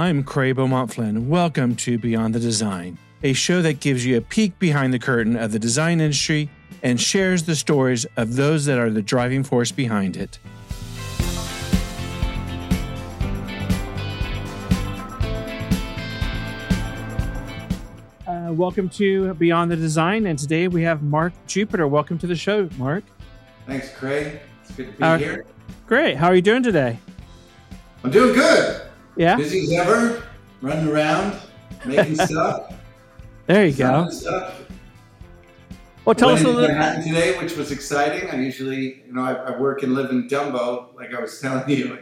I'm Cray Beaumont Flynn. Welcome to Beyond the Design, a show that gives you a peek behind the curtain of the design industry and shares the stories of those that are the driving force behind it. Uh, welcome to Beyond the Design, and today we have Mark Jupiter. Welcome to the show, Mark. Thanks, Craig. It's good to be Uh, here. Great. How are you doing today? I'm doing good. Yeah. Busy as ever, running around, making stuff. There you go. Stuff. Well, tell us a little. Manhattan today, which was exciting. I usually, you know, I, I work and live in Dumbo, like I was telling you.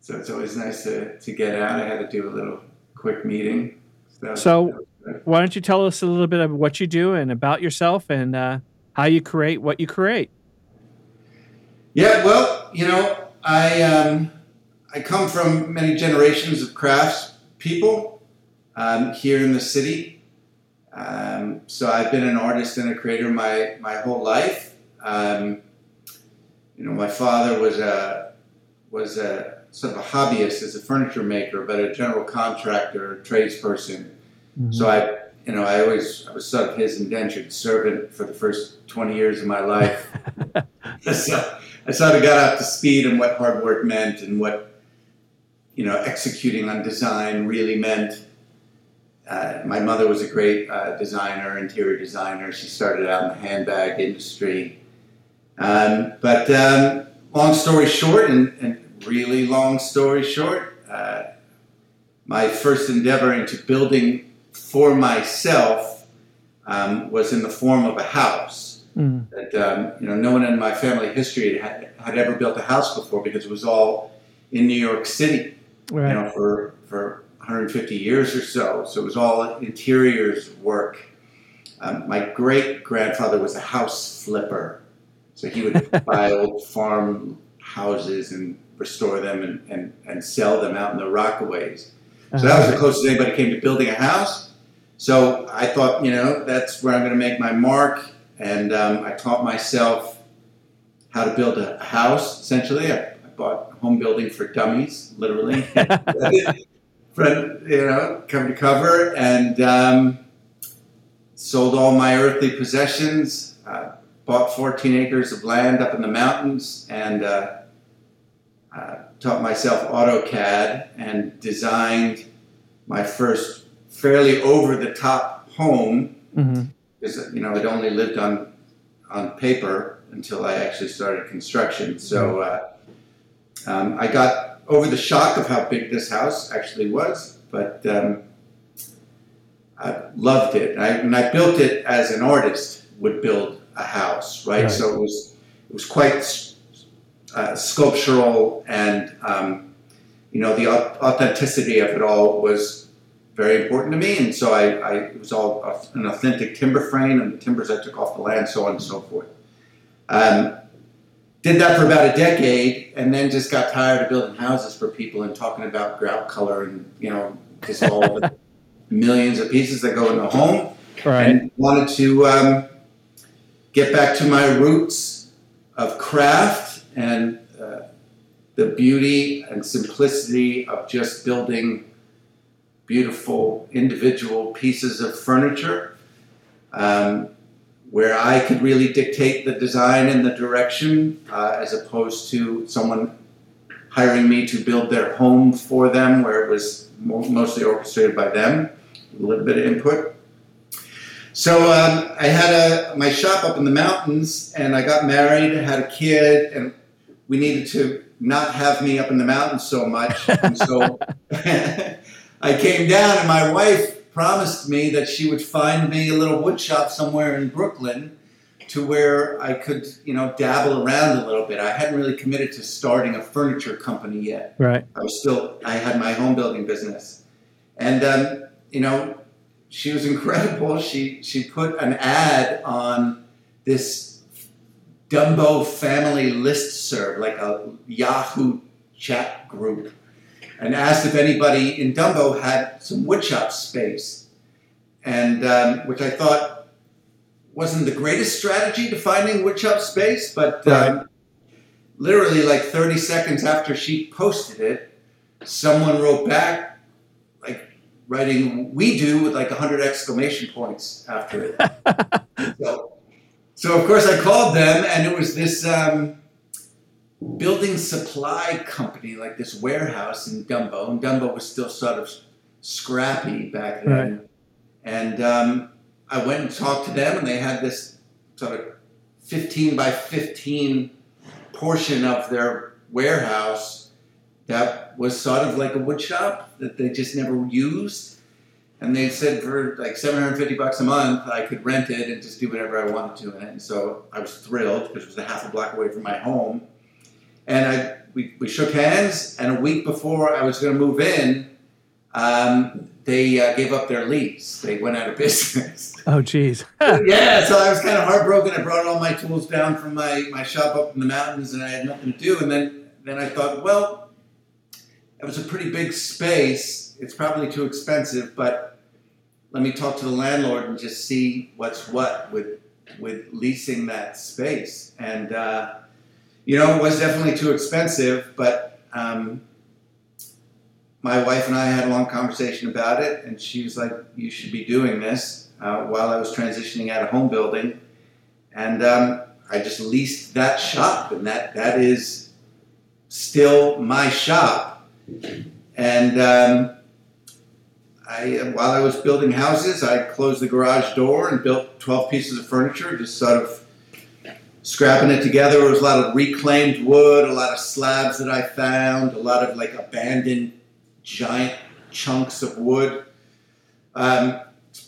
So it's always nice to, to get out. I had to do a little quick meeting. So, So- Why don't you tell us a little bit of what you do and about yourself and uh, how you create what you create? Yeah, well, you know, I um, I come from many generations of crafts people um, here in the city. Um, so I've been an artist and a creator my my whole life. Um, you know, my father was a was a sort of a hobbyist as a furniture maker, but a general contractor, a tradesperson. So I, you know, I always I was sort of his indentured servant for the first twenty years of my life. so I sort of got up to speed on what hard work meant and what, you know, executing on design really meant. Uh, my mother was a great uh, designer, interior designer. She started out in the handbag industry. Um, but um, long story short, and, and really long story short, uh, my first endeavor into building for myself um, was in the form of a house Mm. that um, you know no one in my family history had, had ever built a house before because it was all in New York City, Right. you know, for for 150 years or so. So it was all interiors work. Um, my great grandfather was a house flipper, so he would buy old farm houses and restore them and, and, and sell them out in the Rockaways. So that was the closest anybody came to building a house. So I thought, you know, that's where I'm going to make my mark. And um, I taught myself how to build a house. Essentially, I, I bought home building for dummies, literally, from you know, cover to cover, and um, sold all my earthly possessions. Uh, bought 14 acres of land up in the mountains, and uh, uh, taught myself AutoCAD and designed my first fairly over the top home because you know I'd only lived on on paper until I actually started construction. So uh, um, I got over the shock of how big this house actually was, but um, I loved it. I, and I built it as an artist would build a house, right? Right. So it was it was quite uh, sculptural and um, you know the authenticity of it all was very important to me, and so I, I it was all an authentic timber frame and the timbers I took off the land, so on and so forth. Um, did that for about a decade, and then just got tired of building houses for people and talking about grout color and you know just all the millions of pieces that go in the home Right. and wanted to um, get back to my roots of craft and uh, the beauty and simplicity of just building beautiful individual pieces of furniture um, where I could really dictate the design and the direction uh, as opposed to someone hiring me to build their home for them where it was mo- mostly orchestrated by them, a little bit of input. So um, I had a my shop up in the mountains, and I got married, had a kid, and we needed to not have me up in the mountains so much. And so I came down, and my wife promised me that she would find me a little wood shop somewhere in Brooklyn, to where I could, you know, dabble around a little bit. I hadn't really committed to starting a furniture company yet. Right. I was still, I had my home building business. And, um, you know, she was incredible. She, she put an ad on this Dumbo family list serve, like a Yahoo chat group, and asked if anybody in Dumbo had some woodshop space. And, um, which I thought wasn't the greatest strategy to finding woodshop space, but um, literally like 30 seconds after she posted it, someone wrote back like writing "we do" with like hundred exclamation points after it. so, so of course I called them, and it was this um, building supply company, like this warehouse in Dumbo, and Dumbo was still sort of scrappy back then. Right. And um, I went and talked to them, and they had this sort of 15 by 15 portion of their warehouse that was sort of like a wood shop that they just never used. And they said for like 750 bucks a month, I could rent it and just do whatever I wanted to in it. And so I was thrilled because it was a half a block away from my home. And I, we, we shook hands, and a week before I was going to move in, um, they uh, gave up their lease. They went out of business. Oh, geez. yeah, so I was kind of heartbroken. I brought all my tools down from my, my shop up in the mountains, and I had nothing to do. And then, then I thought, well, it was a pretty big space. It's probably too expensive, but let me talk to the landlord and just see what's what with with leasing that space. And uh, you know, it was definitely too expensive, but um, my wife and I had a long conversation about it, and she was like, "You should be doing this." Uh, while I was transitioning out of home building, and um, I just leased that shop, and that that is still my shop. And um, I, while I was building houses, I closed the garage door and built twelve pieces of furniture, just sort of scrapping it together. It was a lot of reclaimed wood, a lot of slabs that I found, a lot of like abandoned giant chunks of wood, um,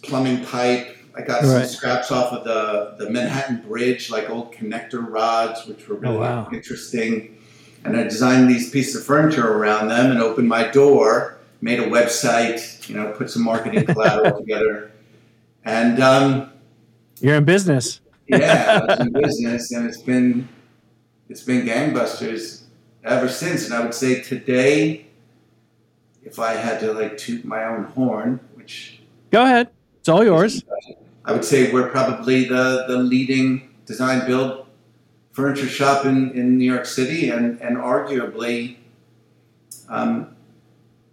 plumbing pipe. I got right. some scraps off of the, the Manhattan Bridge, like old connector rods, which were really oh, wow. interesting. And I designed these pieces of furniture around them and opened my door, made a website, you know, put some marketing collateral together. And um, you're in business. Yeah, it's in business, and it's been it's been gangbusters ever since. And I would say today if I had to like toot my own horn, which go ahead, it's all yours. I would say we're probably the the leading design build furniture shop in, in New York City, and and arguably um,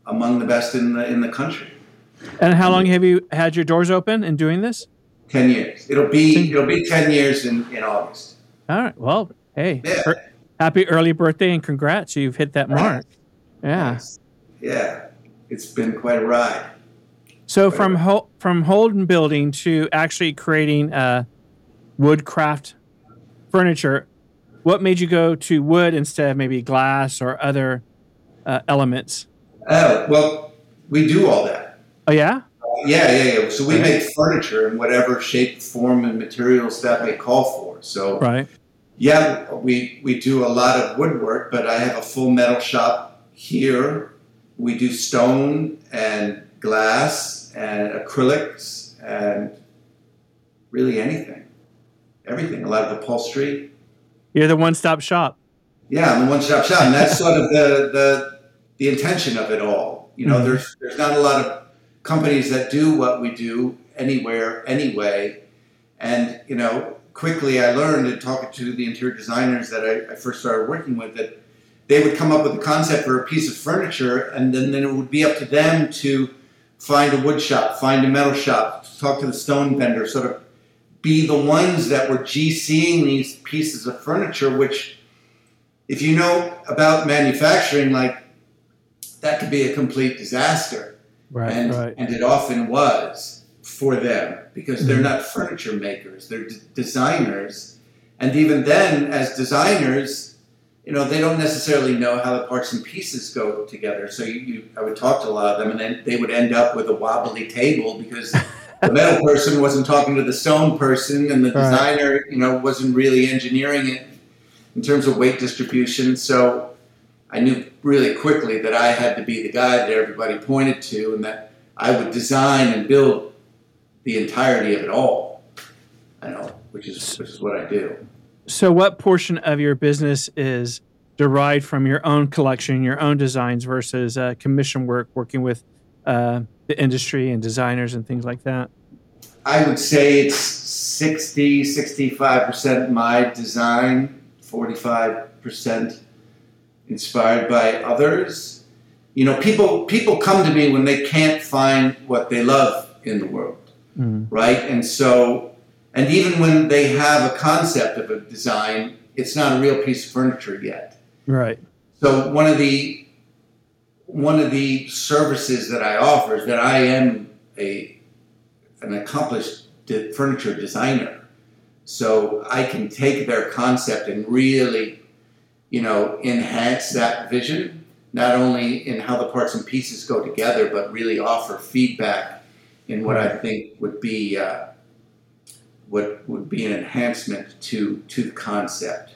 among the best in the in the country. And how long have you had your doors open and doing this? Ten years. It'll be it'll be ten years in, in August. All right. Well, hey, yeah. er, happy early birthday and congrats! You've hit that mark. Yeah. Yeah, it's been quite a ride. So from ho- from Holden building to actually creating uh, woodcraft furniture, what made you go to wood instead of maybe glass or other uh, elements? Oh well, we do all that. Oh yeah. Yeah, yeah, yeah. So we okay. make furniture in whatever shape, form, and materials that may call for. So right. Yeah, we we do a lot of woodwork, but I have a full metal shop here we do stone and glass and acrylics and really anything, everything. A lot of upholstery. You're the one-stop shop. Yeah, I'm the one-stop shop, and that's sort of the the the intention of it all. You know, mm-hmm. there's there's not a lot of companies that do what we do anywhere, anyway. And you know, quickly I learned in talking to the interior designers that I, I first started working with that they would come up with a concept for a piece of furniture, and then, then it would be up to them to find a wood shop, find a metal shop, talk to the stone vendor, sort of be the ones that were GCing these pieces of furniture, which, if you know about manufacturing, like that could be a complete disaster. Right, and, right. and it often was for them because they're mm-hmm. not furniture makers, they're d- designers. And even then, as designers, you know, they don't necessarily know how the parts and pieces go together. So you, you, I would talk to a lot of them, and then they would end up with a wobbly table because the metal person wasn't talking to the stone person, and the right. designer, you know, wasn't really engineering it in terms of weight distribution. So I knew really quickly that I had to be the guy that everybody pointed to, and that I would design and build the entirety of it all. I know, which is which is what I do. So, what portion of your business is derived from your own collection, your own designs, versus uh, commission work, working with uh, the industry and designers and things like that? I would say it's 60, 65% my design, 45% inspired by others. you know, people people come to me when they can't find what they love in the world, Mm. right? And so, and even when they have a concept of a design, it's not a real piece of furniture yet. Right. So one of the one of the services that I offer is that I am a an accomplished furniture designer. So I can take their concept and really, you know, enhance that vision, not only in how the parts and pieces go together, but really offer feedback in what I think would be uh, what would be an enhancement to to the concept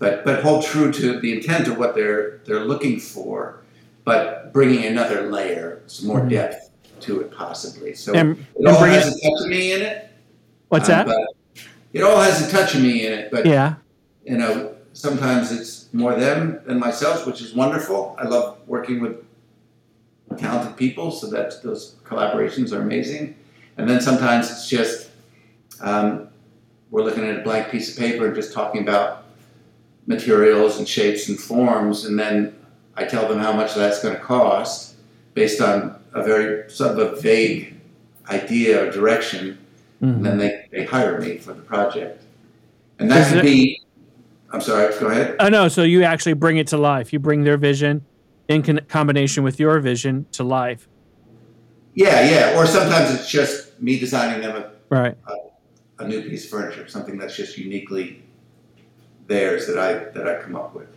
but but hold true to the intent of what they're they're looking for, but bringing another layer, some more Mhm. depth to it, possibly. So And, it all has it, a touch of me in it. what's um, that? It all has a touch of me in it, but Yeah. you know, sometimes it's more them than myself, which is wonderful. I love working with talented people, so that those collaborations are amazing. And then sometimes it's just um, we're looking at a blank piece of paper and just talking about materials and shapes and forms, and then I tell them how much that's going to cost based on a very sort of a vague idea or direction Mhm. and then they, they hire me for the project. And that could be, I'm sorry, go ahead. Oh no! So you actually bring it to life. You bring their vision in con- combination with your vision to life. Yeah, yeah. Or sometimes it's just me designing them Right. a, a new piece of furniture, something that's just uniquely theirs that I that I come up with.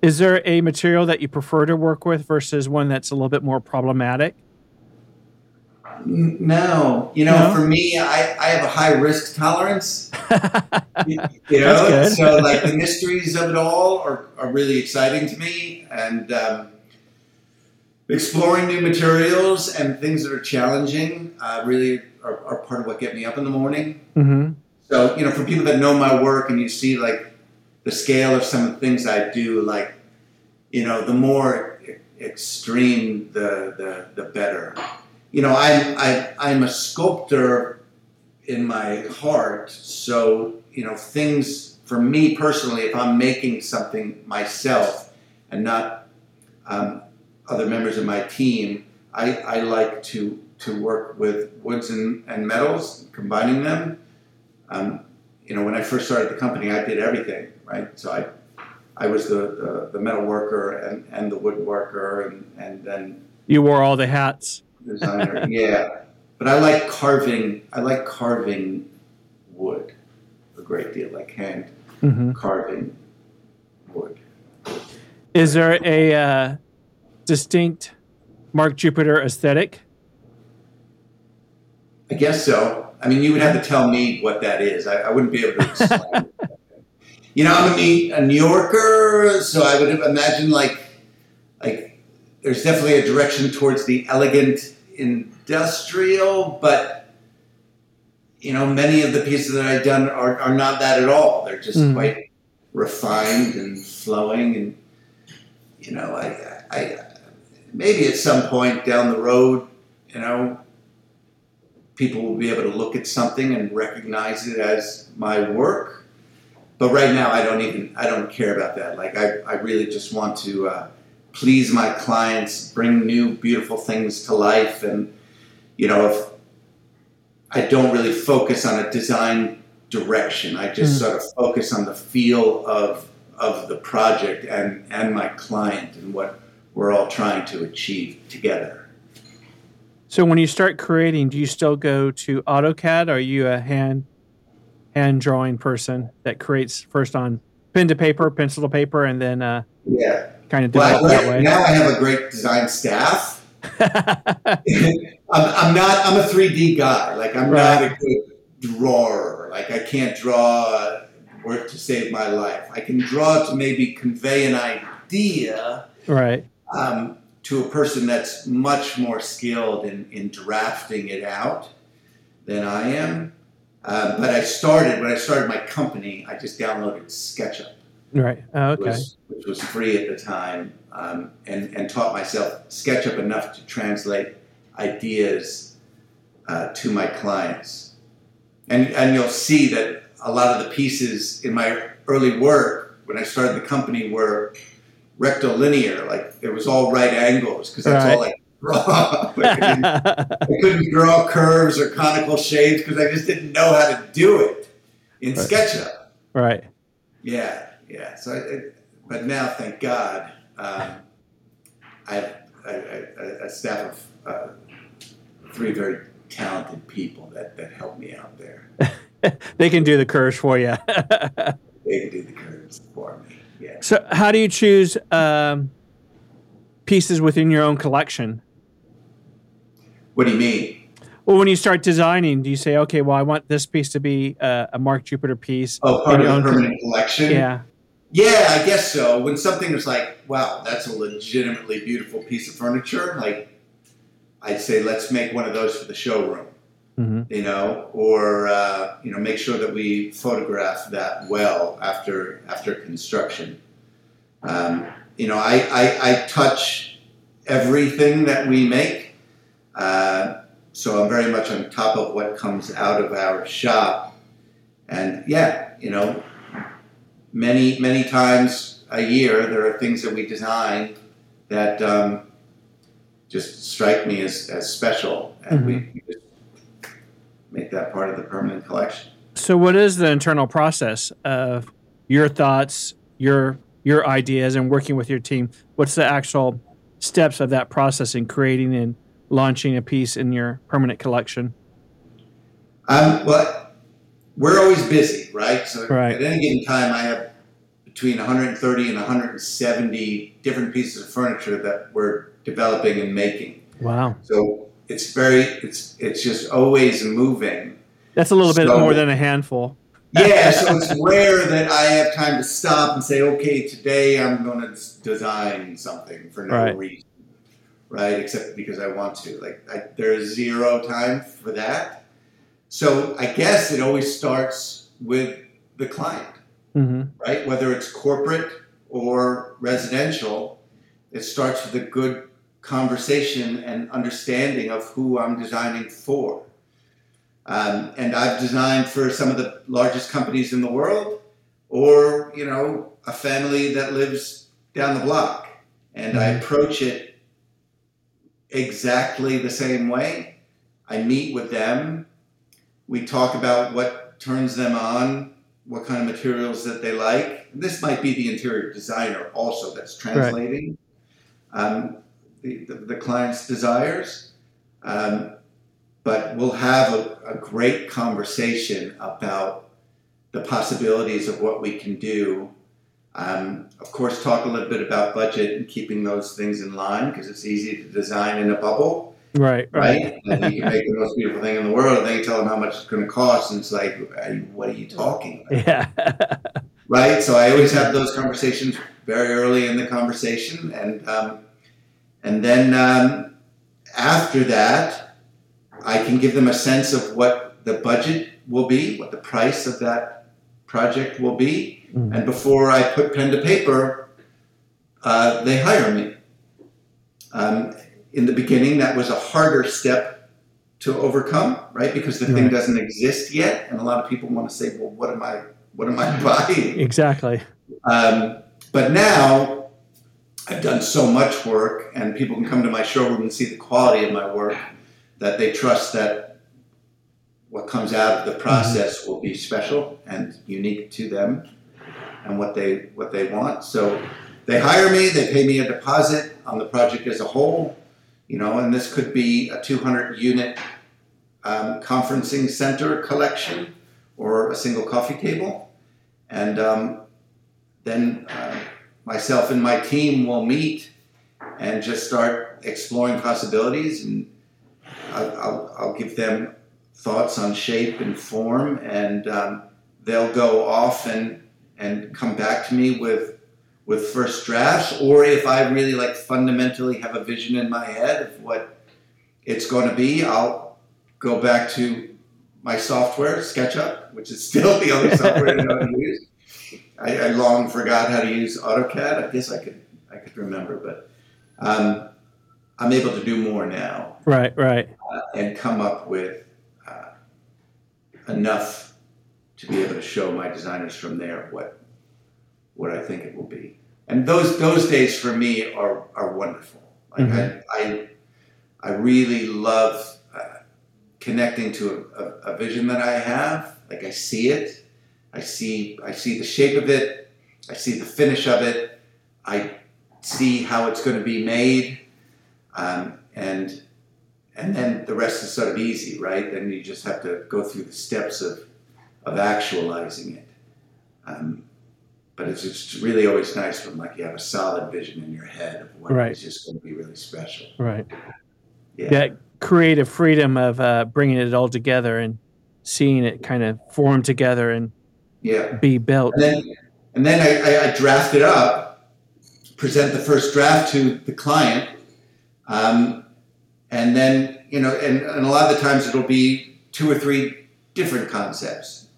Is there a material that you prefer to work with versus one that's a little bit more problematic? No, you know, No? for me, I, I have a high risk tolerance. You know, good. so like the mysteries of it all are, are really exciting to me, and um, exploring new materials and things that are challenging uh, really are, are part of what get me up in the morning. hmm So you know, for people that know my work and you see like the scale of some of the things I do, like you know, the more extreme, the the, the better. You know, I'm I, I'm a sculptor in my heart, so you know, things for me personally, if I'm making something myself and not um, other members of my team, I, I like to to work with woods and, and metals, combining them. Um, you know, when I first started the company, I did everything, right? So I, I was the, the, the metal worker and, and the woodworker and, and then You wore all the hats. designer. yeah. But I like carving, I like carving wood a great deal, like hand hmm carving wood. Is there a uh, distinct Mark Jupiter aesthetic? I guess so. I mean, you would have to tell me what that is. I, I wouldn't be able to explain. you know, I'm a, a New Yorker, so I would imagine like, like there's definitely a direction towards the elegant industrial, but you know, many of the pieces that I've done are, are not that at all. They're just Mhm. quite refined and flowing, and you know, I, I, maybe at some point down the road, you know, people will be able to look at something and recognize it as my work. But right now, I don't even I don't care about that. Like I, I really just want to uh, please my clients, bring new beautiful things to life, and you know if I don't really focus on a design direction, I just Mm. sort of focus on the feel of of the project and and my client and what we're all trying to achieve together. So when you start creating, do you still go to AutoCAD? Are you a hand hand drawing person that creates first on pen to paper, pencil to paper, and then uh, Yeah. Kind of Well, way? now I have a great design staff. I'm, I'm not. I'm a 3D guy. Like I'm not a good drawer. Like I can't draw work to save my life. I can draw to maybe convey an idea right. um, to a person that's much more skilled in, in drafting it out than I am. Uh, but I started when I started my company. I just downloaded SketchUp Right. Oh, which okay. was, which was free at the time, um, and, and taught myself SketchUp enough to translate ideas uh, to my clients. And, and you'll see that a lot of the pieces in my early work, when I started the company, were rectilinear, like it was all right angles because that's all I could draw. like I, I, couldn't draw curves or conical shapes because I just didn't know how to do it in Right. SketchUp. right. Yeah, yeah. So, it, but now, thank God, um, I have a, a, a staff of uh, three very talented people that, that help me out there. They can do the curves for you. They can do the curves for me. Yeah. so, how do you choose um, pieces within your own collection? What do you mean? Well, when you start designing, do you say, okay, well, I want this piece to be uh, a Mark Jupiter piece? Oh, part of your own permanent collection. Yeah. Yeah, I guess so. When something is like, wow, that's a legitimately beautiful piece of furniture, like I'd say, let's make one of those for the showroom. hmm you know, or uh, you know, make sure that we photograph that well after after construction. Um, you know, I, I, I touch everything that we make, uh, so I'm very much on top of what comes out of our shop. And yeah, you know, many many times a year there are things that we design that um, just strike me as, as special, and we, we just make that part of the permanent collection. So, what is the internal process of your thoughts, your your ideas, and working with your team? What's the actual steps of that process in creating and launching a piece in your permanent collection? Um, well, we're always busy, right? So Right. at any given time, I have between 130 and 170 different pieces of furniture that we're developing and making. Wow, So it's very, it's it's just always moving. that's a little bit more than a handful. Yeah, so it's rare that I have time to stop and say, okay, today I'm going to design something for no Right. reason, right? Except because I want to. Like, I, there's zero time for that. So I guess it always starts with the client, hmm right? Whether it's corporate or residential, it starts with a good conversation and understanding of who I'm designing for. Um, and I've designed for some of the largest companies in the world, or you know, a family that lives down the block, and I Mhm. approach it exactly the same way. I meet with them. We talk about what turns them on, what kind of materials that they like. This might be the interior designer also that's translating um, the, the, the client's desires. Um, but we'll have a, a great conversation about the possibilities of what we can do. Um, of course, talk a little bit about budget and keeping those things in line because it's easy to design in a bubble, Right, right. right? and you can make the most beautiful thing in the world, and then you tell them how much it's going to cost, and it's like, "Are you- what are you talking about? Yeah. right? So I always have those conversations very early in the conversation, and um, and then um, after that, I can give them a sense of what the budget will be, what the price of that project will be, Mhm. and before I put pen to paper, uh, they hire me. Um, in the beginning, that was a harder step to overcome, right? Because the thing doesn't exist yet, and a lot of people want to say, "Well, what am I? What am I buying?" exactly. Um, but now I've done so much work, and people can come to my showroom and see the quality of my work that they trust that what comes out of the process will be special and unique to them and what they what they want. So they hire me, they pay me a deposit on the project as a whole, you know, and this could be a 200 unit um, conferencing center collection or a single coffee table, and um, then uh, myself and my team will meet and just start exploring possibilities and I'll, I'll, I'll give them thoughts on shape and form and um, they'll go off and, and come back to me with with first drafts or if I really like fundamentally have a vision in my head of what it's going to be I'll go back to my software SketchUp which is still the only software I know how to use I, I long forgot how to use AutoCAD. I guess I could I could remember, but um, I'm able to do more now Right, right. uh, and come up with uh, enough to be able to show my designers from there what what I think it will be. And those those days for me are are wonderful. Like Mhm. I, I I really love uh, connecting to a, a, a vision that I have. Like I see it, I see I see the shape of it, I see the finish of it, I see how it's going to be made, um, and and then the rest is sort of easy, right? Then you just have to go through the steps of of actualizing it. Um, but it's just really always nice when like you have a solid vision in your head of what Right. is just going to be really special. Right. Yeah. That creative freedom of uh, bringing it all together and seeing it kind of form together and Yeah. be built. And then, and then I, I, I draft it up, present the first draft to the client, um, and then you know, and, and a lot of the times it'll be two or three different concepts,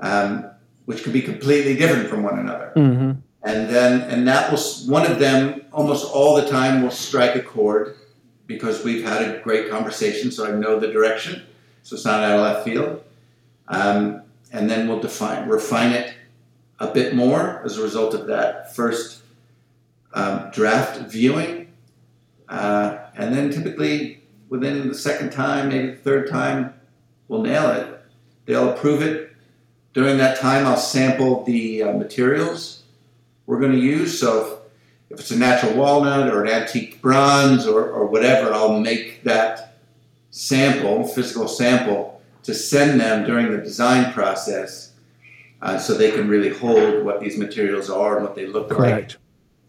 um, which could be completely different from one another. hmm And then, and that will one of them almost all the time will strike a chord because we've had a great conversation, so I know the direction, so it's not out of left field. Um, and then we'll define, refine it a bit more as a result of that first um, draft viewing, uh, and then typically within the second time, maybe the third time, we'll nail it. They'll approve it. During that time, I'll sample the uh, materials we're going to use. So if, if it's a natural walnut or an antique bronze or, or whatever, I'll make that sample, physical sample, to send them during the design process uh, so they can really hold what these materials are and what they look like. Correct.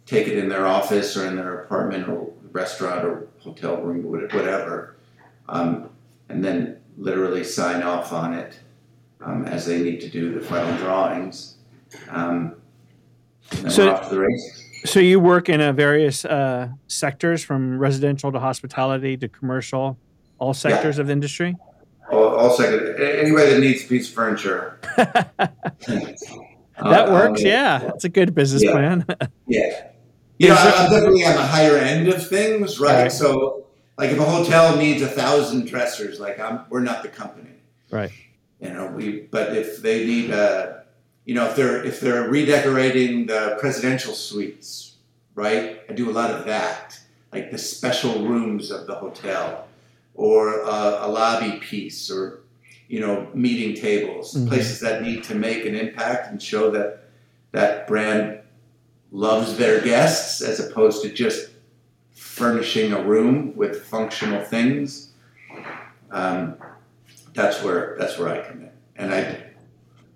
Take it in their office or in their apartment or restaurant or hotel room, whatever, um, and then literally sign off on it um, as they need to do the final drawings. Um, So- we're off to the races. So you work in uh, various uh, sectors, from residential to hospitality to commercial, all sectors of the industry. All, all a- Anybody that needs a piece of furniture. That works. yeah, that's a good business Yeah. plan. Yeah. You know, I'm definitely on the higher end of things, right? Right. So, like, if a hotel needs a thousand dressers, like, I'm, we're not the company. Right. You know, we. But if they need, uh, you know, if they're if they're redecorating the presidential suites, right? I do a lot of that, like the special rooms of the hotel, or uh, a lobby piece, or you know, meeting tables, Mhm. places that need to make an impact and show that that brand loves their guests as opposed to just furnishing a room with functional things. Um, that's where that's where I come in, and I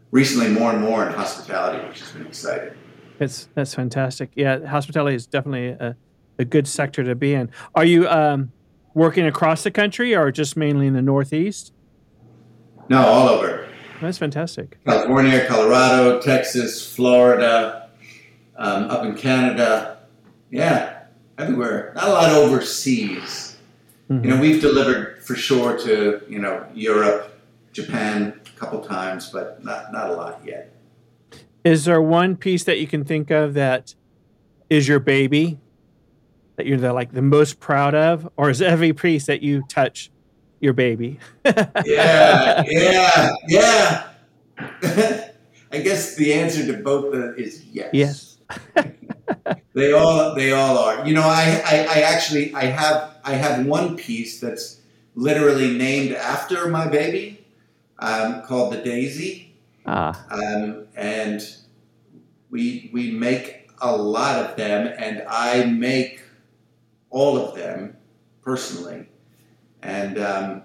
recently more and more in hospitality, which has been exciting. It's that's fantastic. Yeah, hospitality is definitely a, a good sector to be in. Are you um, working across the country or just mainly in the Northeast? No, all over That's fantastic. California, Colorado, Texas, Florida, um, up in Canada, yeah, everywhere. Not a lot overseas. Mhm. You know, we've delivered for sure to you know Europe, Japan a couple times, but not not a lot yet. Is there one piece that you can think of that is your baby that you're the, like the most proud of, or is every piece that you touch your baby? Yeah, yeah, yeah. I guess the answer to both is yes. Yes. They all they all are. You know, I, I, I actually I have I have one piece that's literally named after my baby, um, called the Daisy. Ah, um, and we we make a lot of them, and I make all of them personally. And um,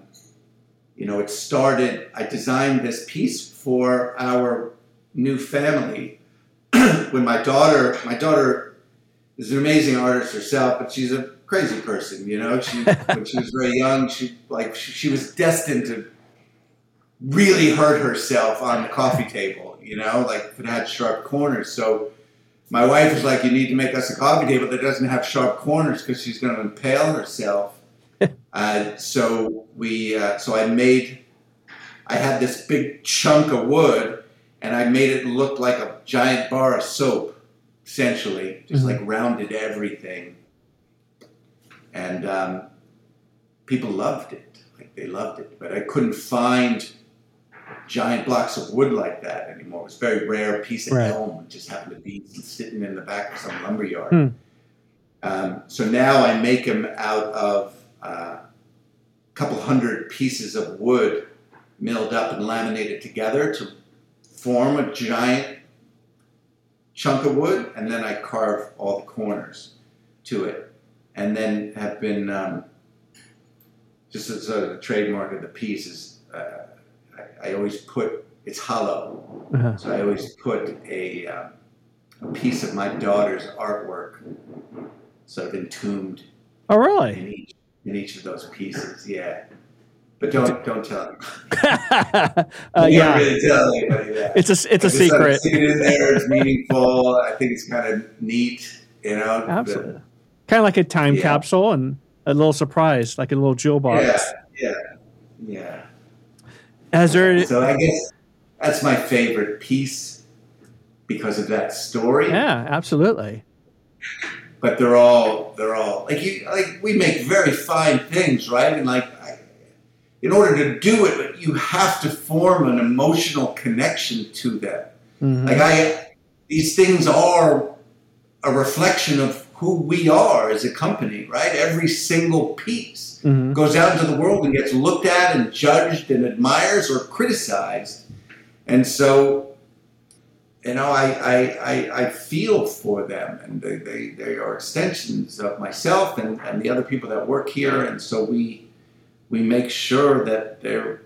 you know, it started. I designed this piece for our new family when my daughter my daughter is an amazing artist herself, but she's a crazy person. You know, she when she was very young, she like she, she was destined to really hurt herself on the coffee table, you know, like if it had sharp corners. So my wife was like, You need to make us a coffee table that doesn't have sharp corners because she's going to impale herself. uh, so we, uh, so I made, I had this big chunk of wood and I made it look like a giant bar of soap, essentially, just Mhm. like rounded everything. And um, people loved it. Like they loved it, but I couldn't find giant blocks of wood like that anymore. It was a very rare piece of Right. elm. It just happened to be sitting in the back of some lumber yard. Hmm. Um, so now I make them out of uh, a couple hundred pieces of wood milled up and laminated together to form a giant chunk of wood, and then I carve all the corners to it, and then have been um, just as sort of the trademark of the piece is uh, I, I always put it's hollow, Uh-huh. so I always put a, um, a piece of my daughter's artwork sort of entombed Oh, really? in each in each of those pieces. Yeah, but don't don't tell them. uh, yeah, really tell anybody that. it's a it's a I just sort of secret. It in there. It's meaningful. I think it's kind of neat. You know. the- Absolutely. Kind of like a time Yeah. capsule and a little surprise, like a little jewel box. Yeah. Yeah. Yeah. Has there? So I guess that's my favorite piece because of that story. Yeah, absolutely. But they're all they're all like you like we make very fine things, right? And like I, in order to do it, you have to form an emotional connection to them. Mhm. Like I, these things are a reflection of who we are as a company, right? Every single piece Mhm. goes out into the world and gets looked at and judged and admires or criticized. And so, you know, I, I, I, I feel for them and they, they, they are extensions of myself and, and the other people that work here. And so we, we make sure that they're,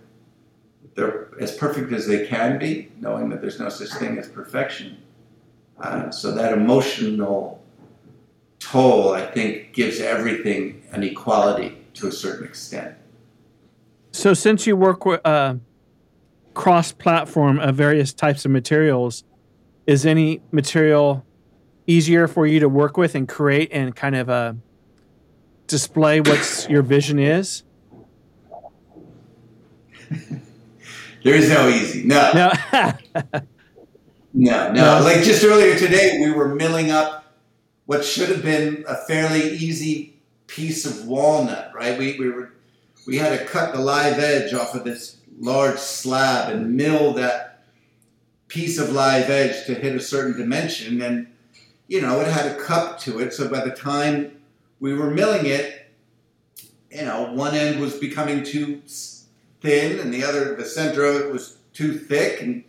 they're as perfect as they can be, knowing that there's no such thing as perfection. Uh, so that emotional toll, I think, gives everything an equality to a certain extent. So, since you work with uh, cross-platform of various types of materials, is any material easier for you to work with and create and kind of uh, display what your vision is? There is no easy. No, No. no, no. No. Like just earlier today, we were milling up what should have been a fairly easy piece of walnut, right? We, we were we had to cut the live edge off of this large slab and mill that piece of live edge to hit a certain dimension. And you know it had a cup to it. So by the time we were milling it you know one end was becoming too thin and the other the center of it was too thick. And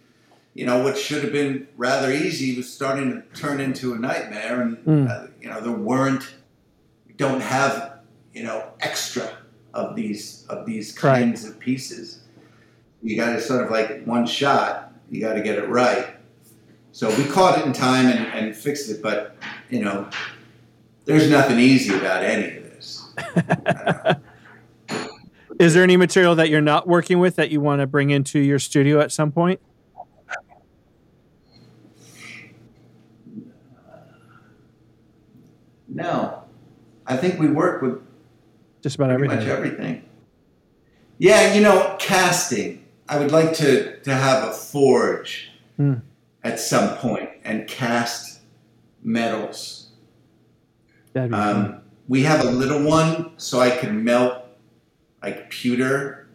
you know what should have been rather easy was starting to turn into a nightmare and Mm. uh, you know there weren't we don't have you know extra of these of these Right. kinds of pieces you got to sort of like one shot you got to get it right so we caught it in time and, and fixed it but you know there's nothing easy about any of this is there any material that you're not working with that you want to bring into your studio at some point? No i think we work with Just about everything. much everything. Yeah, you know, casting. I would like to to have a forge Hmm. at some point and cast metals. That'd be fun. Um, we have a little one, so I can melt like pewter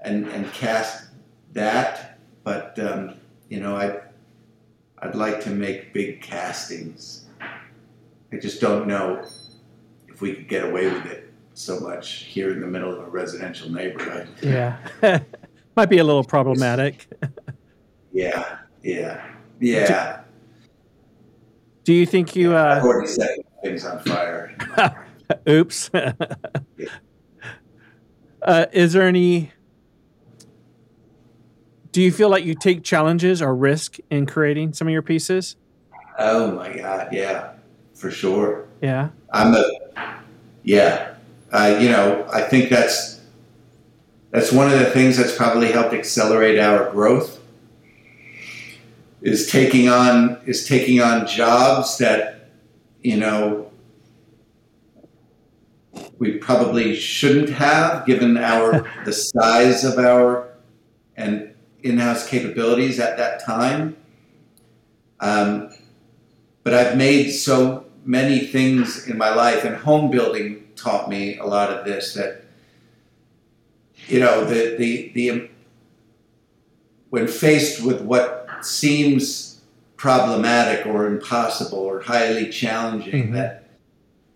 and and cast that. But um, you know, I I'd like to make big castings. I just don't know if we could get away with it so much here in the middle of a residential neighborhood. Yeah. Might be a little problematic. Yeah, yeah, yeah. Do you think you uh already set things on fire. oops. uh is there any Do you feel like you take challenges or risk in creating some of your pieces? Oh my God, yeah, for sure. Yeah. I'm a, yeah. Uh, you know, I think that's that's one of the things that's probably helped accelerate our growth. Is taking on is taking on jobs that you know we probably shouldn't have given our the size of our and in-house capabilities at that time. Um, but I've made so many things in my life, and home building taught me a lot of this. That you know, the the the when faced with what seems problematic or impossible or highly challenging, Mhm. that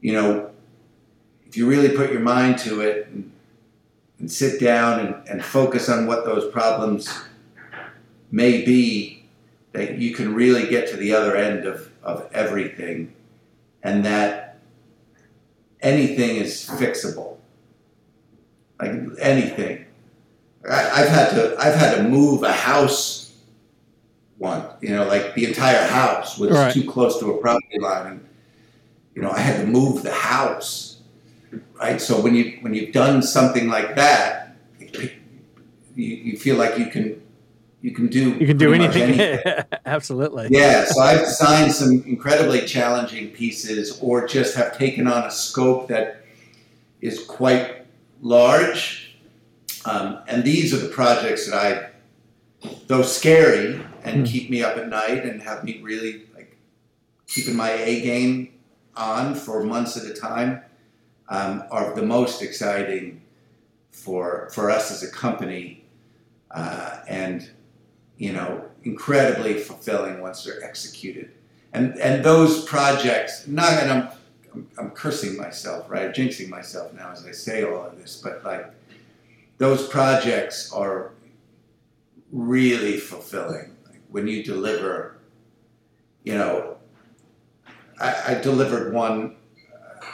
you know, if you really put your mind to it and, and sit down and, and focus on what those problems may be, that you can really get to the other end of, of everything, and that anything is fixable. Like anything. I, I've had to I've had to move a house one, you know, like the entire house was Right. too close to a property line and you know, I had to move the house. Right? So when you when you've done something like that, you, you feel like you can you can do You can do much anything. Absolutely. yeah, so I've designed some incredibly challenging pieces or just have taken on a scope that is quite large. Um, and these are the projects that I, though scary and Hmm. keep me up at night and have me really like keeping my A game on for months at a time, um, are the most exciting for for us as a company. Uh, and you know, incredibly fulfilling once they're executed. And and those projects, not and I'm I'm, I'm cursing myself, right? I'm jinxing myself now as I say all of this, but like those projects are really fulfilling. Like when you deliver, you know, I, I delivered one. uh,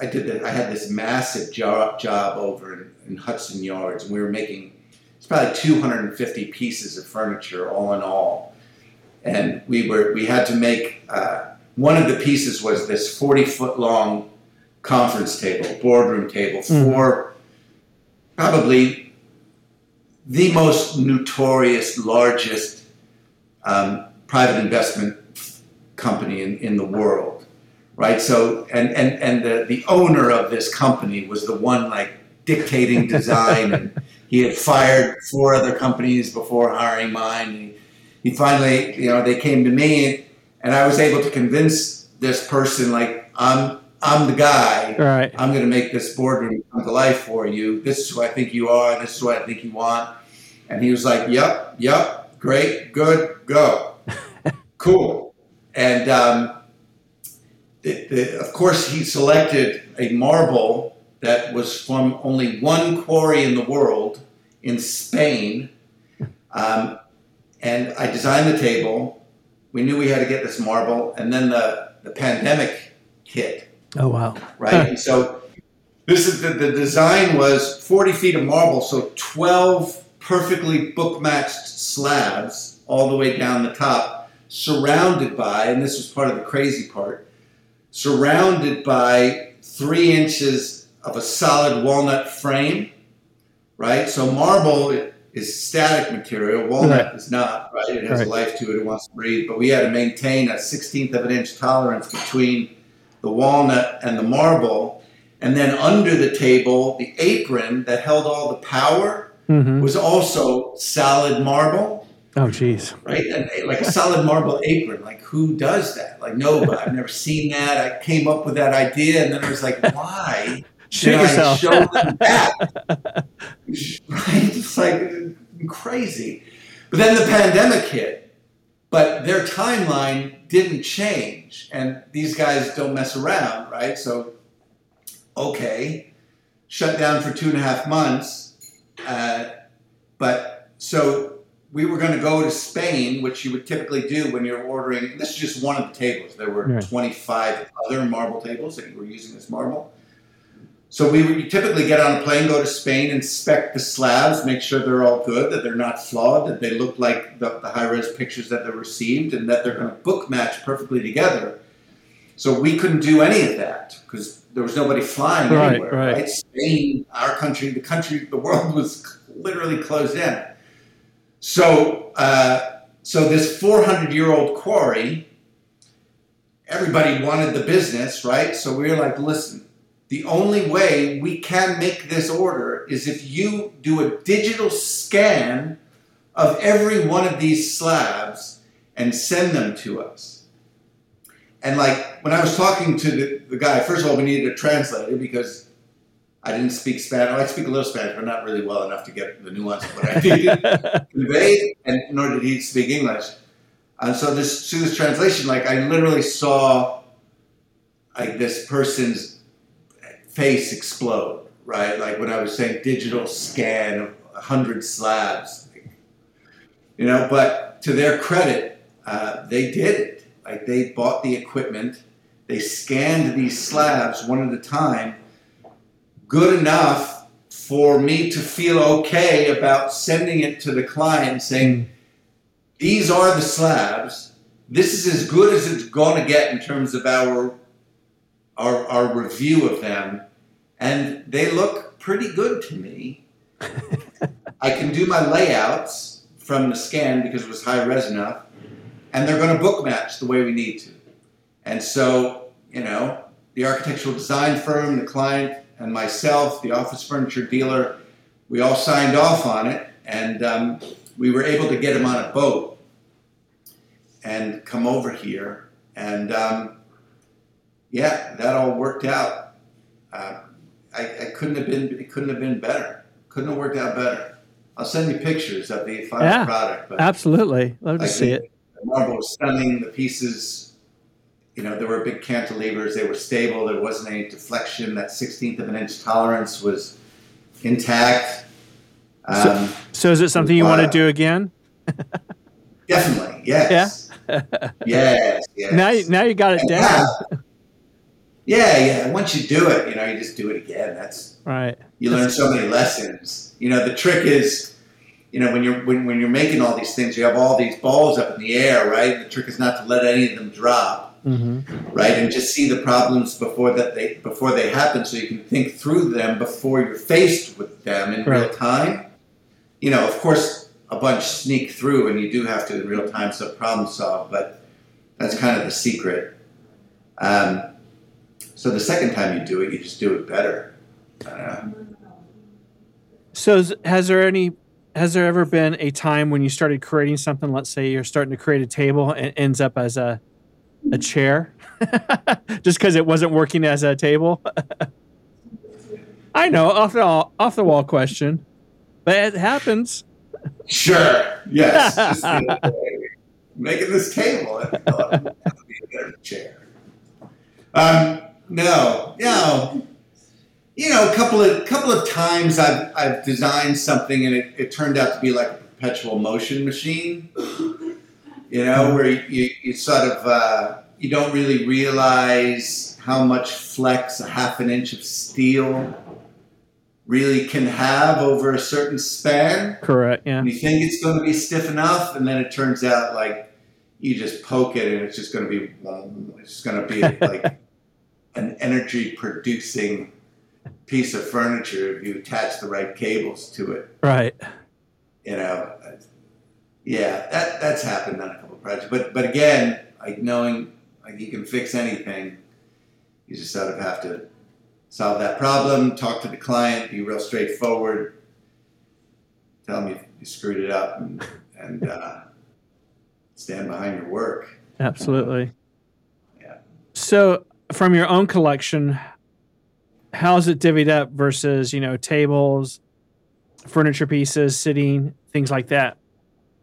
I did. I had this massive job job over in, in Hudson Yards, and we were making it's probably 250 pieces of furniture all in all and we were we had to make uh, one of the pieces was this 40 foot long conference table boardroom table Mhm. for probably the most notorious largest um, private investment company in, in the world right so and and and the, the owner of this company was the one like dictating design and he had fired four other companies before hiring mine. He, he finally, you know, they came to me, and I was able to convince this person, like, I'm, I'm the guy. Right. I'm going to make this boardroom come to life for you. This is who I think you are. This is what I think you want. And he was like, Yep, yep, great, good, go, cool. And um, the, the, of course, he selected a marble that was from only one quarry in the world in Spain. Um, and I designed the table. We knew we had to get this marble, and then the, the pandemic hit, Oh wow. right? and so this is the, the design was 40 feet of marble, so 12 perfectly book matched slabs all the way down the top, surrounded by, and this was part of the crazy part, surrounded by three inches of a solid walnut frame, right? So marble is static material, walnut Right. is not, right? It has Right. life to it, it wants to breathe, but we had to maintain a 16th of an inch tolerance between the walnut and the marble. And then under the table, the apron that held all the power hmm was also solid marble, Oh geez. right? And like a solid marble apron. Like who does that? Like nobody. I've never seen that. I came up with that idea, and then I was like, why? Shoot did yourself. Show them that? right? It's like crazy. But then the pandemic hit, but their timeline didn't change, and these guys don't mess around, right? So, okay, shut down for two and a half months, uh, but so we were going to go to Spain, which you would typically do when you're ordering. This is just one of the tables. There were Right. 25 other marble tables that you were using as marble. So we would typically get on a plane, go to Spain, inspect the slabs, make sure they're all good, that they're not flawed, that they look like the, the high-res pictures that they received, and that they're going to book match perfectly together. So we couldn't do any of that because there was nobody flying Right, anywhere. right. Right. Spain, our country, the country, the world was literally closed in. So, uh, so this 400-year-old quarry, everybody wanted the business, right? So we were like, listen, the only way we can make this order is if you do a digital scan of every one of these slabs and send them to us. And like when I was talking to the, the guy, first of all, we needed a translator because I didn't speak Spanish. I speak a little Spanish, but not really well enough to get the nuance of what I needed conveyed, and nor did he speak English. And so this through this translation, like I literally saw like this person's face explode, right? Like when I was saying digital scan of a hundred slabs, you know. But to their credit, uh, they did it. Like they bought the equipment, they scanned these slabs one at a time good enough for me to feel okay about sending it to the client saying, these are the slabs. This is as good as it's going to get in terms of our, our, our review of them. And they look pretty good to me. I can do my layouts from the scan because it was high res enough, and they're going to book match the way we need to. And so, you know, the architectural design firm, the client, and myself, the office furniture dealer, we all signed off on it, and um, we were able to get him on a boat and come over here. And um, yeah, that all worked out. Uh, I, I, couldn't have been it couldn't have been better. Couldn't have worked out better. I'll send you pictures of the final yeah, product. But absolutely, love to see it. The marble was stunning. The pieces you know, there were big cantilevers. They were stable. There wasn't any deflection. That sixteenth of an inch tolerance was intact. Um, so, so, is it something you want to do again? definitely, yes. Yeah. yes, yes. Now, now you got it down. Yeah, yeah. Once you do it, you know, you just do it again. That's right. You learn so many lessons. You know, the trick is, you know, when you're when, when you're making all these things, you have all these balls up in the air, right? The trick is not to let any of them drop mm-hmm. right? And just see the problems before that they before they happen, so you can think through them before you're faced with them in right. real time. You know, of course, a bunch sneak through, and you do have to in real time so problem solve. But that's kind of the secret. Um, so the second time you do it, you just do it better. So has there any has there ever been a time when you started creating something let's say you're starting to create a table and it ends up as a a chair just because it wasn't working as a table? I know, off the off the wall question, but it happens. Sure. Yes. making this table. I thought be a better chair. Um, no, no. You know, a couple of couple of times I've I've designed something and it, it turned out to be like a perpetual motion machine you know, where you, you sort of uh, you don't really realize how much flex a half an inch of steel really can have over a certain span. Correct. Yeah. And you think it's going to be stiff enough, and then it turns out like you just poke it, and it's just going to be it's just going to be like an energy producing piece of furniture if you attach the right cables to it. Right. You know, yeah, that that's happened on a couple of projects. But but again, like knowing like you can fix anything, you just sort of have to solve that problem, talk to the client, be real straightforward, tell them you, you screwed it up, and, and uh, stand behind your work. Absolutely. Yeah. So, from your own collection, how's it divvied up versus you know tables, furniture pieces, sitting, things like that?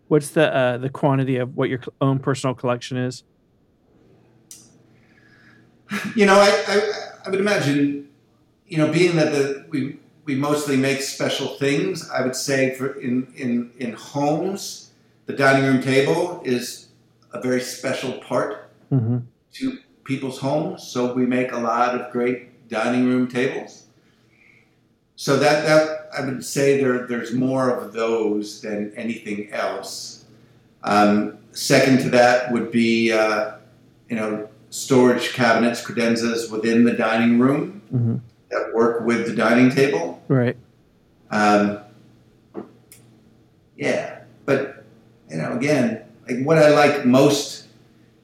What's the uh, the quantity of what your own personal collection is? You know, I, I, I would imagine, you know, being that the, we we mostly make special things. I would say for in in in homes, the dining room table is a very special part mm-hmm. to people's homes. So we make a lot of great dining room tables. So that that I would say there there's more of those than anything else. Um, second to that would be uh, you know storage cabinets, credenzas within the dining room mm-hmm. that work with the dining table. Right. Um, yeah, but you know, again, like what I like most,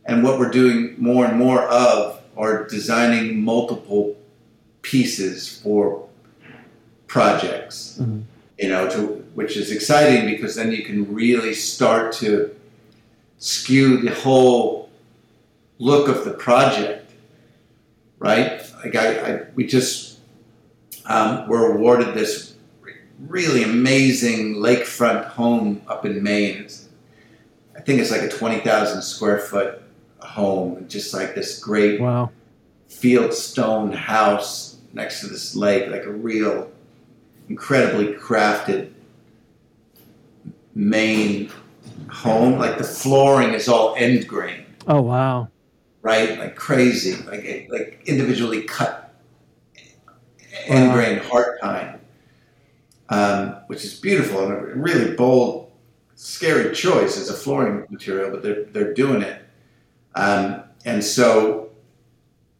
and what we're doing more and more of, are designing multiple pieces for projects. Mm-hmm. You know, to, which is exciting because then you can really start to skew the whole look of the project, right? Like I, I we just um, were awarded this really amazing lakefront home up in Maine. It's, I think it's like a 20,000 square foot home, just like this great Wow. field stone house next to this lake, like a real incredibly crafted Maine home. Like the flooring is all end grain, Oh wow. right? Like crazy, like like individually cut end Wow. grain heart pine, um, which is beautiful and a really bold, scary choice as a flooring material, but they're they're doing it. Um, and so,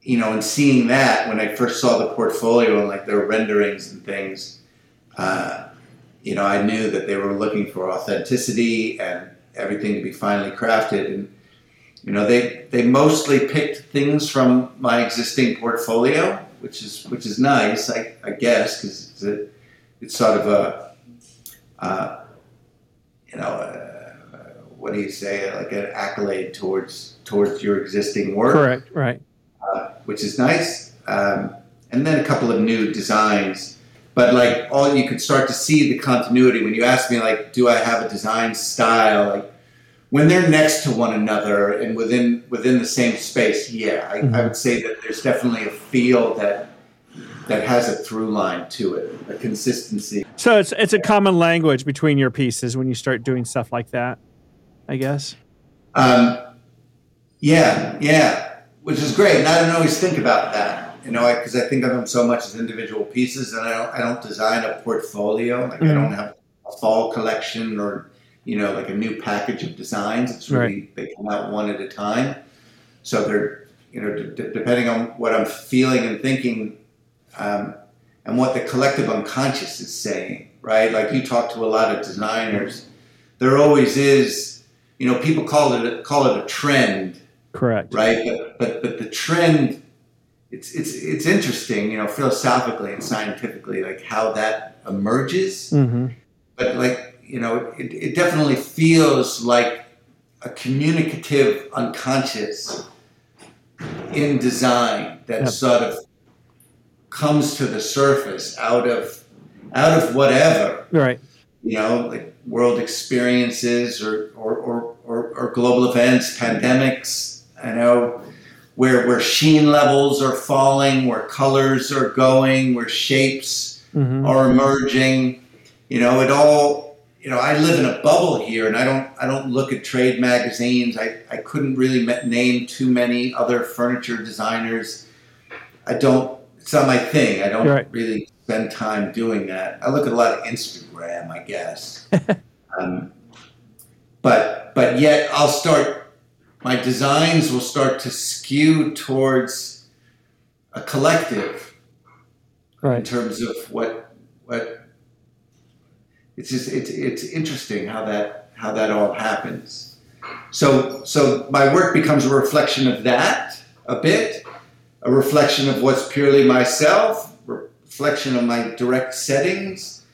you know, and seeing that when I first saw the portfolio and like their renderings and things, uh, you know, I knew that they were looking for authenticity and everything to be finely crafted. And you know, they they mostly picked things from my existing portfolio, which is which is nice, I, I guess, because it's, it's sort of a, uh, you know, uh, what do you say, like an accolade towards towards your existing work Correct. Right. uh, which is nice. Um, and then a couple of new designs. But like all you could start to see the continuity when you ask me like, do I have a design style? Like when they're next to one another and within within the same space, yeah, I, I would say that there's definitely a feel that that has a through line to it, a consistency. So it's it's a common language between your pieces when you start doing stuff like that. I guess. Um, yeah, yeah, which is great. And I don't always think about that, you know, because I, think of them so much as individual pieces, and I don't, I don't design a portfolio. Like I Mhm. don't have a fall collection or you know, like a new package of designs. It's really they come out one at a time. So they're you know, d- d- depending on what I'm feeling and thinking, um, and what the collective unconscious is saying, right? Like you talk to a lot of designers, there always is, you know, people call it a, call it a trend, Correct. right? But but but the trend, it's it's it's interesting, you know, philosophically and scientifically, like how that emerges. Mm-hmm. But like you know, it, it definitely feels like a communicative unconscious in design that Yep. sort of comes to the surface out of out of whatever Right. you know, like world experiences or, or, or, or, or global events, pandemics, I know, where, where sheen levels are falling, where colors are going, where shapes Mm-hmm. are emerging. You know, it all, you know, I live in a bubble here and I don't, I don't look at trade magazines. I, I couldn't really name too many other furniture designers. I don't, it's not my thing. I don't Right. really spend time doing that. I look at a lot of Instagram, I guess. um, but, but yet I'll start, my designs will start to skew towards a collective in terms of what what it's just it's it's interesting how that how that all happens. So so my work becomes a reflection of that a bit, a reflection of what's purely myself, reflection of my direct settings,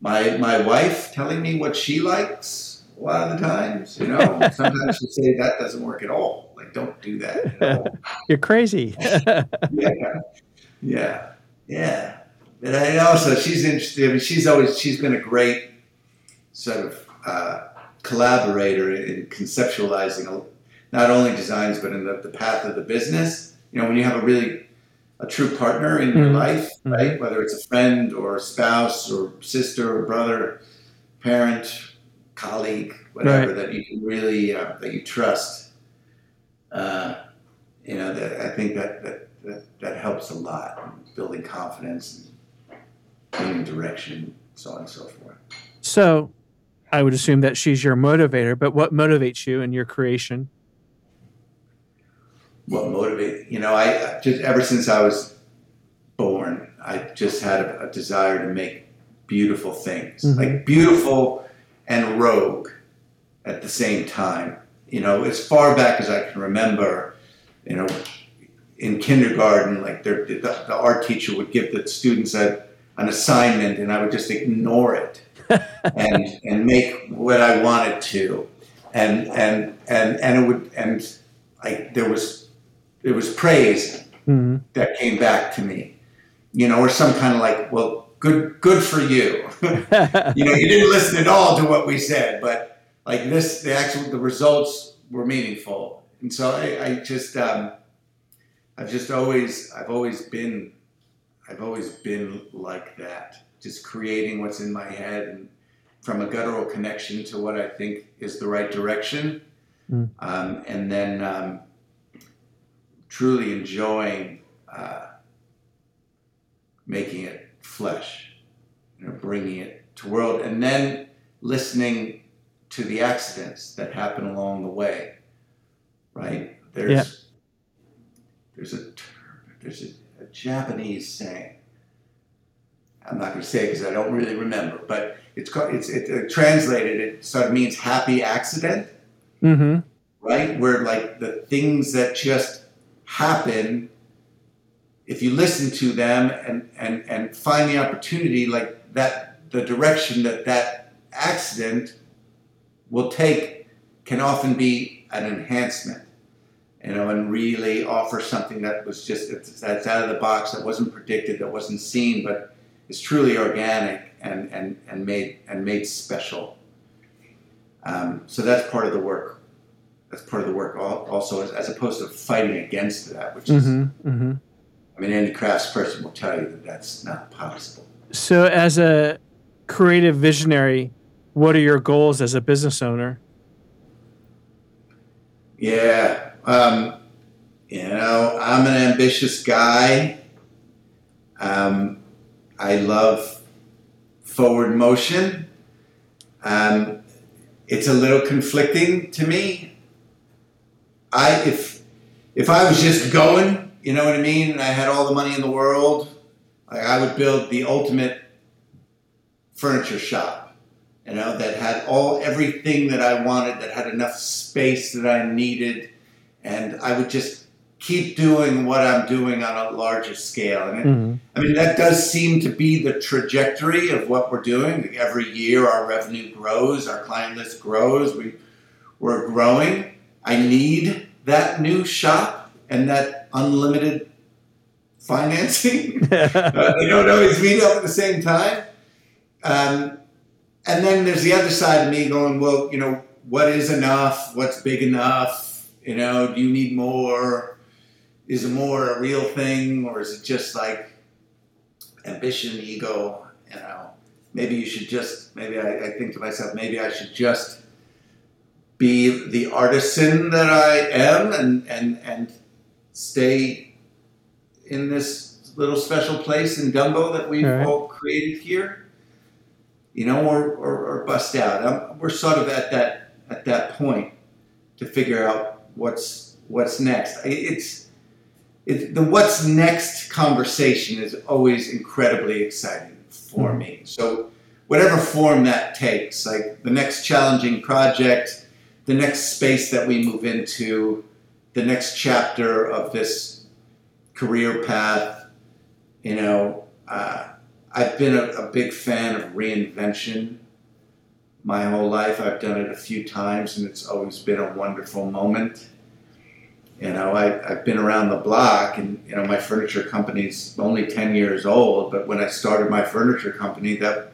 my my wife telling me what she likes a lot of the times, you know. Sometimes she'll say that doesn't work at all. Like don't do that. You know? You're crazy. yeah, yeah, yeah. And I also she's interested. I mean, she's always she's been a great sort of uh, collaborator in conceptualizing not only designs but in the, the path of the business. You know, when you have a really a true partner in your Mhm. life, right? Whether it's a friend or a spouse or sister or brother, parent, colleague, whatever Right. that you can really uh, that you trust. Uh, you know, that I think that that, that that helps a lot building confidence and gaining direction, so on and so forth. so, I would assume that she's your motivator. But what motivates you in your creation? What motivated? You know, I just ever since I was born, I just had a, a desire to make beautiful things, Mhm. like beautiful and rogue at the same time. You know, as far back as I can remember, you know, in kindergarten, like the, the art teacher would give the students a, an assignment, and I would just ignore it and and make what I wanted to, and and and and it would and like there was there was praise Mm-hmm. that came back to me, you know, or some kind of like, well, good, good for you. you know, you didn't listen at all to what we said, but like this, the actual, the results were meaningful. And so I, I just, um, I've just always, I've always been, I've always been like that, just creating what's in my head and from a guttural connection to what I think is the right direction. Mm. Um, and then um, truly enjoying uh, making it flesh, you know, bringing it to world, and then listening to the accidents that happen along the way. Right? There's yeah. there's a there's a, a Japanese saying. I'm not going to say it because I don't really remember, but it's called, it's it, uh, translated. It sort of means happy accident, mm-hmm. right? Where like the things that just happen if you listen to them and, and, and find the opportunity, like that, the direction that that accident will take can often be an enhancement, you know, and really offer something that was just, that's out of the box, that wasn't predicted, that wasn't seen, but is truly organic and, and, and made, and made special. Um, so that's part of the work. That's part of the work also, as, as opposed to fighting against that, which is, mm-hmm, mm-hmm I mean, any craftsperson will tell you that that's not possible. So, as a creative visionary, what are your goals as a business owner? Yeah, um, you know, I'm an ambitious guy. Um, I love forward motion. Um, it's a little conflicting to me. I if if I was just going you know what I mean? And I had all the money in the world. Like I would build the ultimate furniture shop, you know, that had all everything that I wanted, that had enough space that I needed, and I would just keep doing what I'm doing on a larger scale. And it, mm-hmm. I mean, that does seem to be the trajectory of what we're doing. Every year, our revenue grows, our client list grows. We we're growing. I need that new shop and that unlimited financing. uh, they don't always meet up at the same time. Um, and then there's the other side of me going, well, you know, what is enough? What's big enough? You know, do you need more? Is more a real thing, or is it just like ambition, ego? You know, maybe you should just. Maybe I, I think to myself, maybe I should just be the artisan that I am, and and and stay in this little special place in Dumbo that we've all, right. all created here, you know, or, or, or bust out. I'm, we're sort of at that at that point to figure out what's what's next. It's it, the what's next conversation is always incredibly exciting for mm-hmm. me. So whatever form that takes, like the next challenging project, the next space that we move into, the next chapter of this career path. You know, uh, I've been a, a, big fan of reinvention my whole life. I've done it a few times, and it's always been a wonderful moment. You know, I, I've been around the block, and you know, my furniture company's only ten years old. But when I started my furniture company, that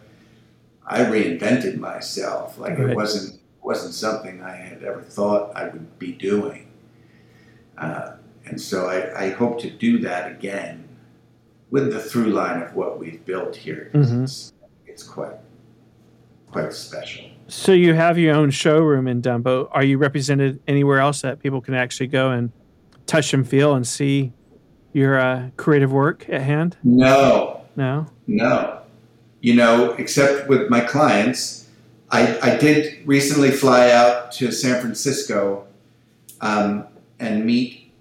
I reinvented myself. Like right. it wasn't wasn't something I had ever thought I would be doing. Uh, and so I, I, hope to do that again with the through line of what we've built here. Mm-hmm. It's, it's quite quite special. So you have your own showroom in Dumbo. Are you represented anywhere else that people can actually go and touch and feel and see your uh, creative work at hand? No. No. No. You know, except with my clients, I, I did recently fly out to San Francisco um, and meet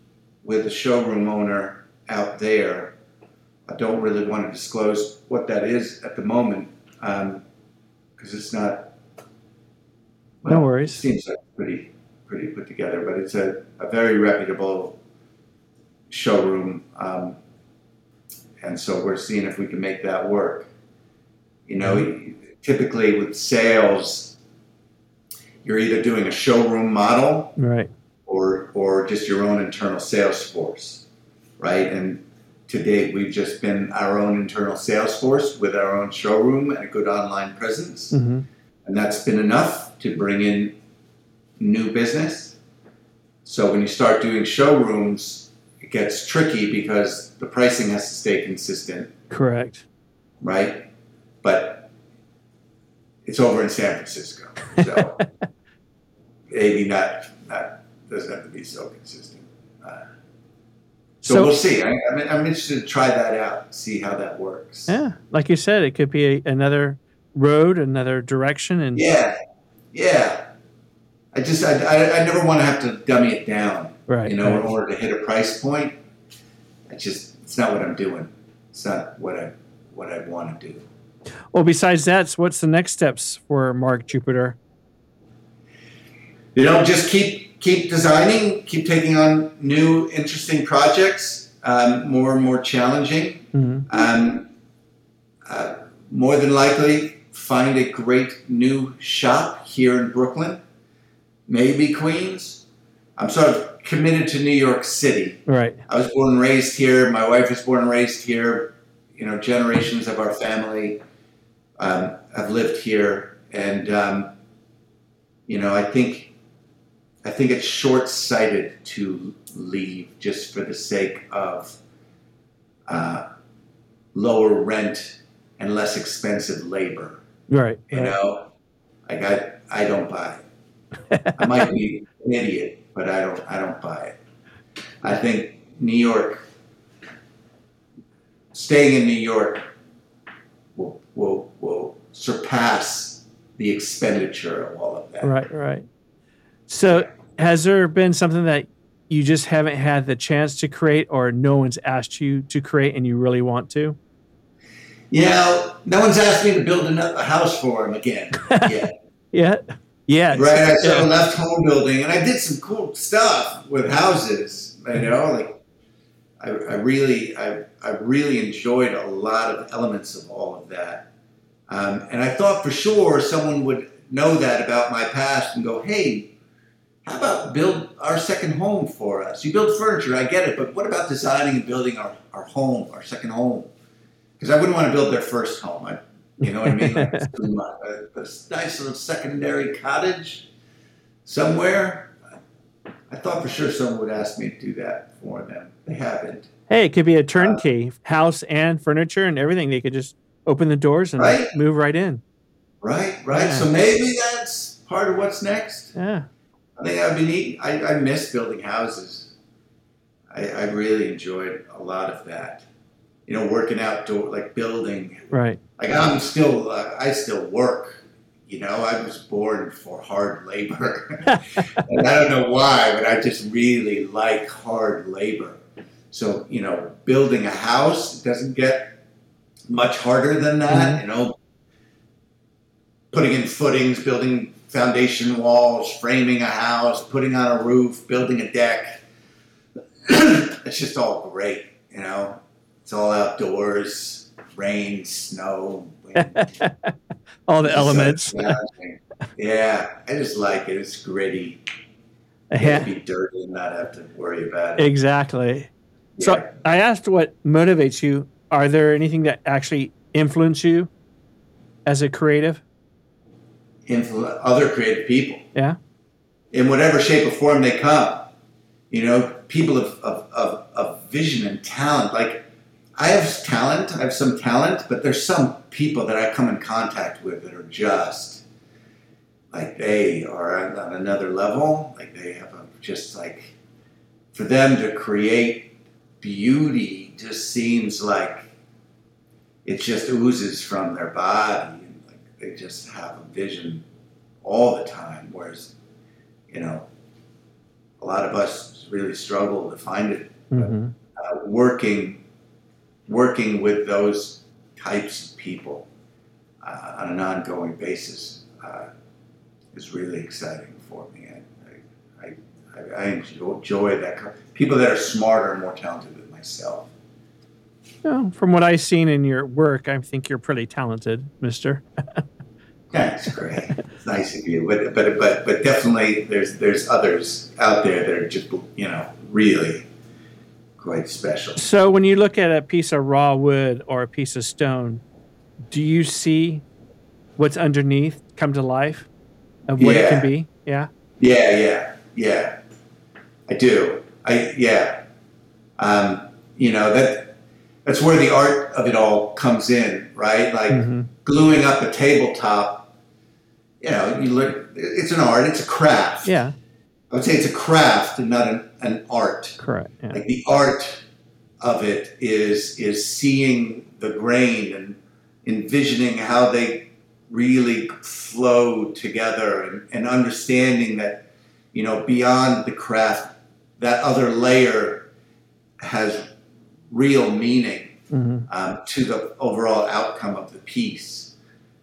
with a showroom owner out there. I don't really want to disclose what that is at the moment because um, it's not. Well, no worries. Seems like pretty pretty put together, but it's a, a very reputable showroom, um, and so we're seeing if we can make that work. You know, mm-hmm. Typically with sales, you're either doing a showroom model, right, or or just your own internal sales force, right? And to date, we've just been our own internal sales force with our own showroom and a good online presence. hmm And that's been enough to bring in new business. So when you start doing showrooms, it gets tricky because the pricing has to stay consistent, Correct. right? But it's over in San Francisco. So maybe not, not doesn't have to be so consistent. Uh, so, So, we'll see. I, I'm, I'm interested to try that out, see how that works. yeah, like you said, it could be a, another road, another direction, and Yeah, yeah. I just I, I, I never want to have to dummy it down, right. you know, in order to hit a price point. I just it's not what I'm doing. It's not what I what I want to do. Well, besides that, so what's the next steps for Mark Jupiter? You know, just keep keep designing, keep taking on new interesting projects, um, more and more challenging. hmm Um, uh, more than likely, find a great new shop here in Brooklyn, maybe Queens. I'm sort of committed to New York City. Right. I was born and raised here. My wife was born and raised here. You know, generations of our family um, have lived here, and um, you know, I think I think it's short-sighted to leave just for the sake of uh, lower rent and less expensive labor. Right. You right. know, like I, I don't buy it. I might be an idiot, but I don't, I don't buy it. I think New York, staying in New York, will will surpass the expenditure of all of that. Right, right. So, has there been something that you just haven't had the chance to create, or no one's asked you to create, and you really want to? Yeah, no one's asked me to build another house for him again. Yeah. Yeah, yeah, Right, I sort of left home building, and I did some cool stuff with houses. You mm-hmm. know, like I, I really, I, I really enjoyed a lot of elements of all of that, um, and I thought for sure someone would know that about my past and go, "Hey, how about build our second home for us? You build furniture, I get it, but what about designing and building our, our home, our second home? Because I wouldn't want to build their first home. I, you know what I mean? Like, a, a nice little secondary cottage somewhere. I thought for sure someone would ask me to do that for them. They haven't. Hey, it could be a turnkey house and furniture and everything. They could just open the doors and Right. move right in. Right, right. Yeah. So maybe that's part of what's next. Yeah, I think that would be neat. I, I miss building houses. I, I really enjoyed a lot of that. You know, working outdoor, like building. right. Like I'm still, uh, I still work. You know, I was born for hard labor. and I don't know why, but I just really like hard labor. So, you know, building a house doesn't get much harder than that. Mm-hmm. You know, putting in footings, building foundation walls, framing a house, putting on a roof, building a deck. it's just all great, you know. It's all outdoors, rain, snow, wind. All the It's so elements. yeah, I just like it. It's gritty. Yeah, Be dirty and not have to worry about it. exactly. So I asked what motivates you. Are there anything that actually influence you as a creative? Influ- other creative people. Yeah. In whatever shape or form they come. You know, people of, of, of, of vision and talent. Like, I have talent, I have some talent, but there's some people that I come in contact with that are just like they are on another level. Like, they have a, just like, for them to create beauty just seems like it just oozes from their body and like they just have a vision all the time whereas you know a lot of us really struggle to find it hmm uh, working working with those types of people uh, on an ongoing basis uh, is really exciting for me. I, I, I, I enjoy that. People that are smarter and more talented than myself. Well, from what I've seen in your work, I think you're pretty talented, Mister. That's great. it's nice of you, but but but but definitely there's there's others out there that are just you know really quite special. So when you look at a piece of raw wood or a piece of stone, do you see what's underneath come to life of what it can be? Yeah. Yeah, yeah, yeah. I do. I yeah. Um, you know that that's where the art of it all comes in, right? Like Mhm. gluing up a tabletop. You know, you look. It's an art. It's a craft. Yeah. I would say it's a craft and not an, an art. Correct. Yeah. Like the art of it is is seeing the grain and envisioning how they really flow together and, and understanding that you know beyond the craft that other layer has real meaning hmm um, to the overall outcome of the piece.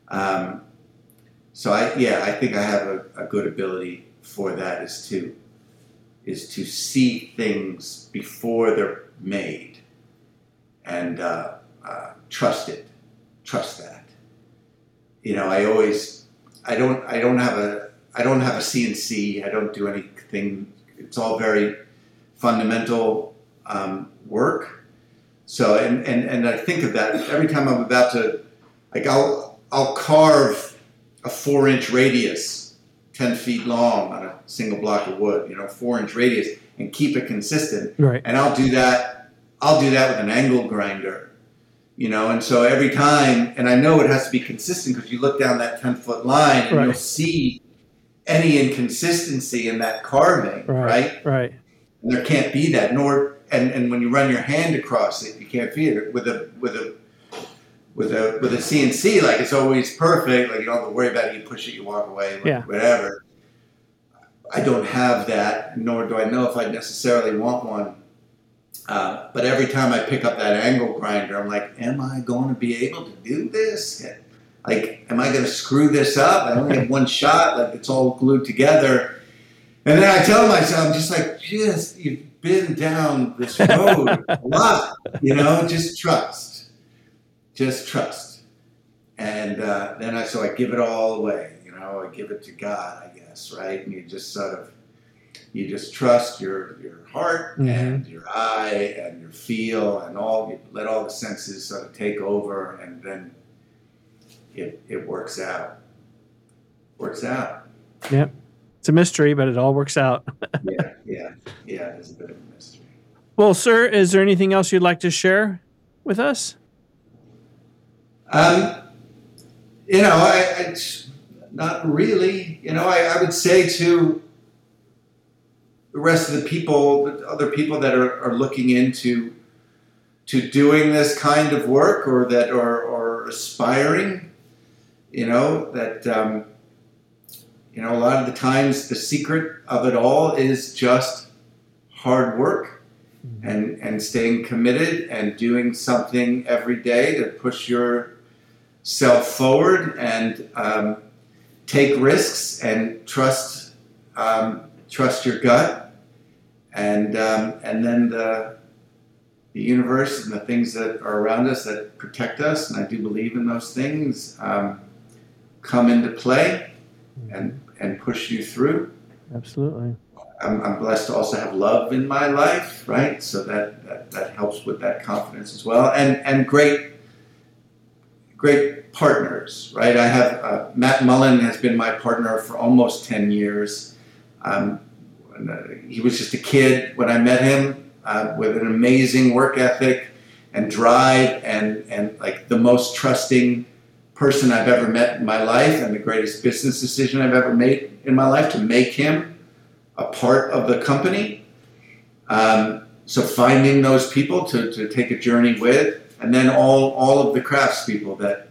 Um, so I, yeah, I think I have a, a good ability for that is to is to see things before they're made and uh, uh, trust it, trust that. You know, I always, I don't, I don't have a, I don't have a CNC. I don't do anything. It's all very fundamental um, work. So and, and and I think of that every time I'm about to like I'll I'll carve a four inch radius, ten feet long on a single block of wood, you know, four inch radius, and keep it consistent. Right. And I'll do that. I'll do that with an angle grinder, you know. And so every time, and I know it has to be consistent because you look down that ten foot line and Right. you'll see any inconsistency in that carving, right? Right. And there can't be that. Nor and, and when you run your hand across it, you can't feel it with a with a with a with a CNC. Like it's always perfect. Like you don't have to worry about it. You push it, you walk away, Yeah. whatever. I don't have that, nor do I know if I necessarily want one. Uh, but every time I pick up that angle grinder, I'm like, am I going to be able to do this? Like, am I going to screw this up? I only have one shot. Like, it's all glued together. And then I tell myself, I'm just like, just, you've been down this road a lot, you know, just trust. Just trust. And uh, then I, so I give it all away, you know, I give it to God, I guess, right? And you just sort of, you just trust your, your heart Mhm. and your eye and your feel and all, you let all the senses sort of take over and then it, it works out. Works out. Yep. It's a mystery, but it all works out. yeah, yeah, yeah. It is a bit of a mystery. Well, sir, is there anything else you'd like to share with us? Um, you know, I, I not really. You know, I, I would say to the rest of the people, the other people that are, are looking into to doing this kind of work or that are, are aspiring, you know, that um, you know, a lot of the times the secret of it all is just hard work and and staying committed and doing something every day to push yourself forward and um, take risks and trust um, trust your gut and um, and then the the universe and the things that are around us that protect us and I do believe in those things um, come into play and and push you through. Absolutely. I'm, I'm blessed to also have love in my life, right? So that, that, that helps with that confidence as well. And, and great, great partners, right? I have uh, Matt Mullen has been my partner for almost 10 years. Um, uh, he was just a kid when I met him uh, with an amazing work ethic and drive and, and like the most trusting person I've ever met in my life and the greatest business decision I've ever made in my life to make him a part of the company. Um, so finding those people to, to take a journey with, and then all, all of the craftspeople that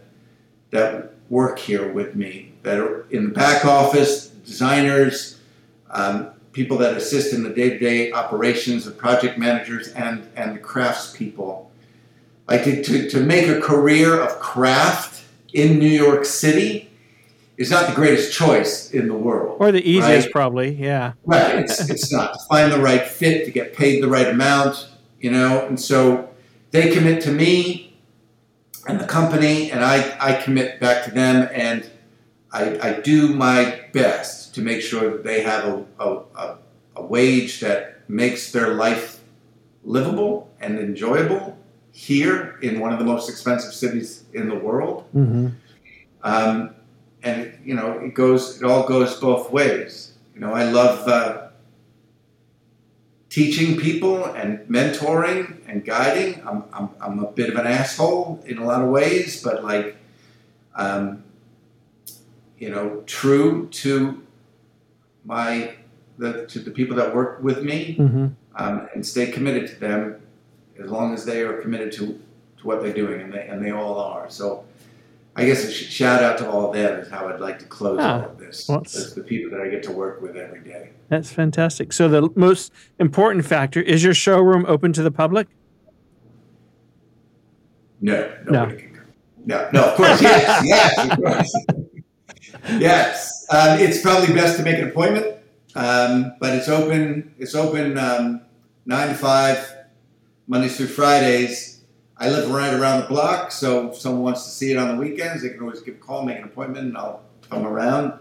that work here with me, that are in the back office, designers, um, people that assist in the day-to-day operations, the project managers, and and the craftspeople. Like to, to, to make a career of craft in New York City is not the greatest choice in the world. Or the easiest, Right. probably. Yeah. Right. It's, it's not to find the right fit, to get paid the right amount, you know. And so they commit to me and the company, and I, I commit back to them, and I, I do my best to make sure that they have a, a, a, wage that makes their life livable and enjoyable here in one of the most expensive cities in the world. Mm-hmm. Um, and you know, it goes. It all goes both ways. You know, I love uh, teaching people and mentoring and guiding. I'm, I'm, I'm a bit of an asshole in a lot of ways, but like, um, you know, true to my the to the people that work with me, Mm-hmm. um, and stay committed to them as long as they are committed to, to what they're doing, and they and they all are. So, I guess a sh- shout out to all of them is how I'd like to close Ah, all of this. well, That's the people that I get to work with every day. That's fantastic. So the most important factor is your showroom open to the public? No, come. No, no, of course, yes, yes, of course. yes, um, it's probably best to make an appointment, um, but it's open. It's open um, nine to five, Mondays through Fridays. I live right around the block, so if someone wants to see it on the weekends, they can always give a call, make an appointment, and I'll come around.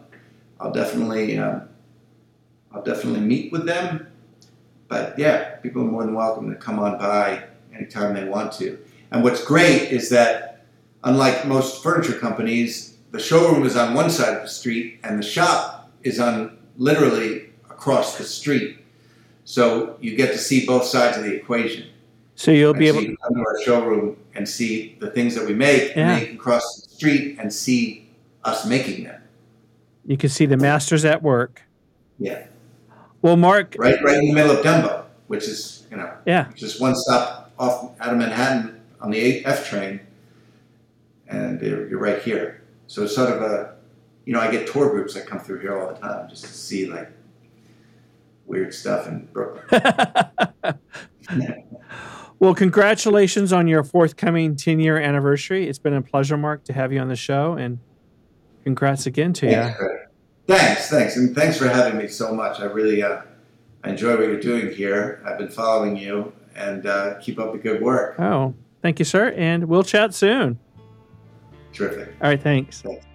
I'll definitely, um, I'll definitely meet with them. But yeah, people are more than welcome to come on by anytime they want to. And what's great is that, unlike most furniture companies, the showroom is on one side of the street and the shop is on literally across the street. So you get to see both sides of the equation. So you'll be able to come to our showroom and see the things that we make, Yeah. and then you can cross the street and see us making them. you can see the masters at work. Yeah, Well, Mark, right, right in the middle of Dumbo, which is you know yeah, just one stop off out of Manhattan on the 8 F train, and you're you're right here. So it's sort of a, you know, I get tour groups that come through here all the time just to see like weird stuff in Brooklyn. Well, congratulations on your forthcoming 10 year anniversary. It's been a pleasure, Mark, to have you on the show, and congrats again to you. Thanks, thanks, and thanks for having me so much. I really uh, enjoy what you're doing here. I've been following you, and uh, keep up the good work. Oh, thank you, sir, and we'll chat soon. Terrific. All right, thanks. thanks.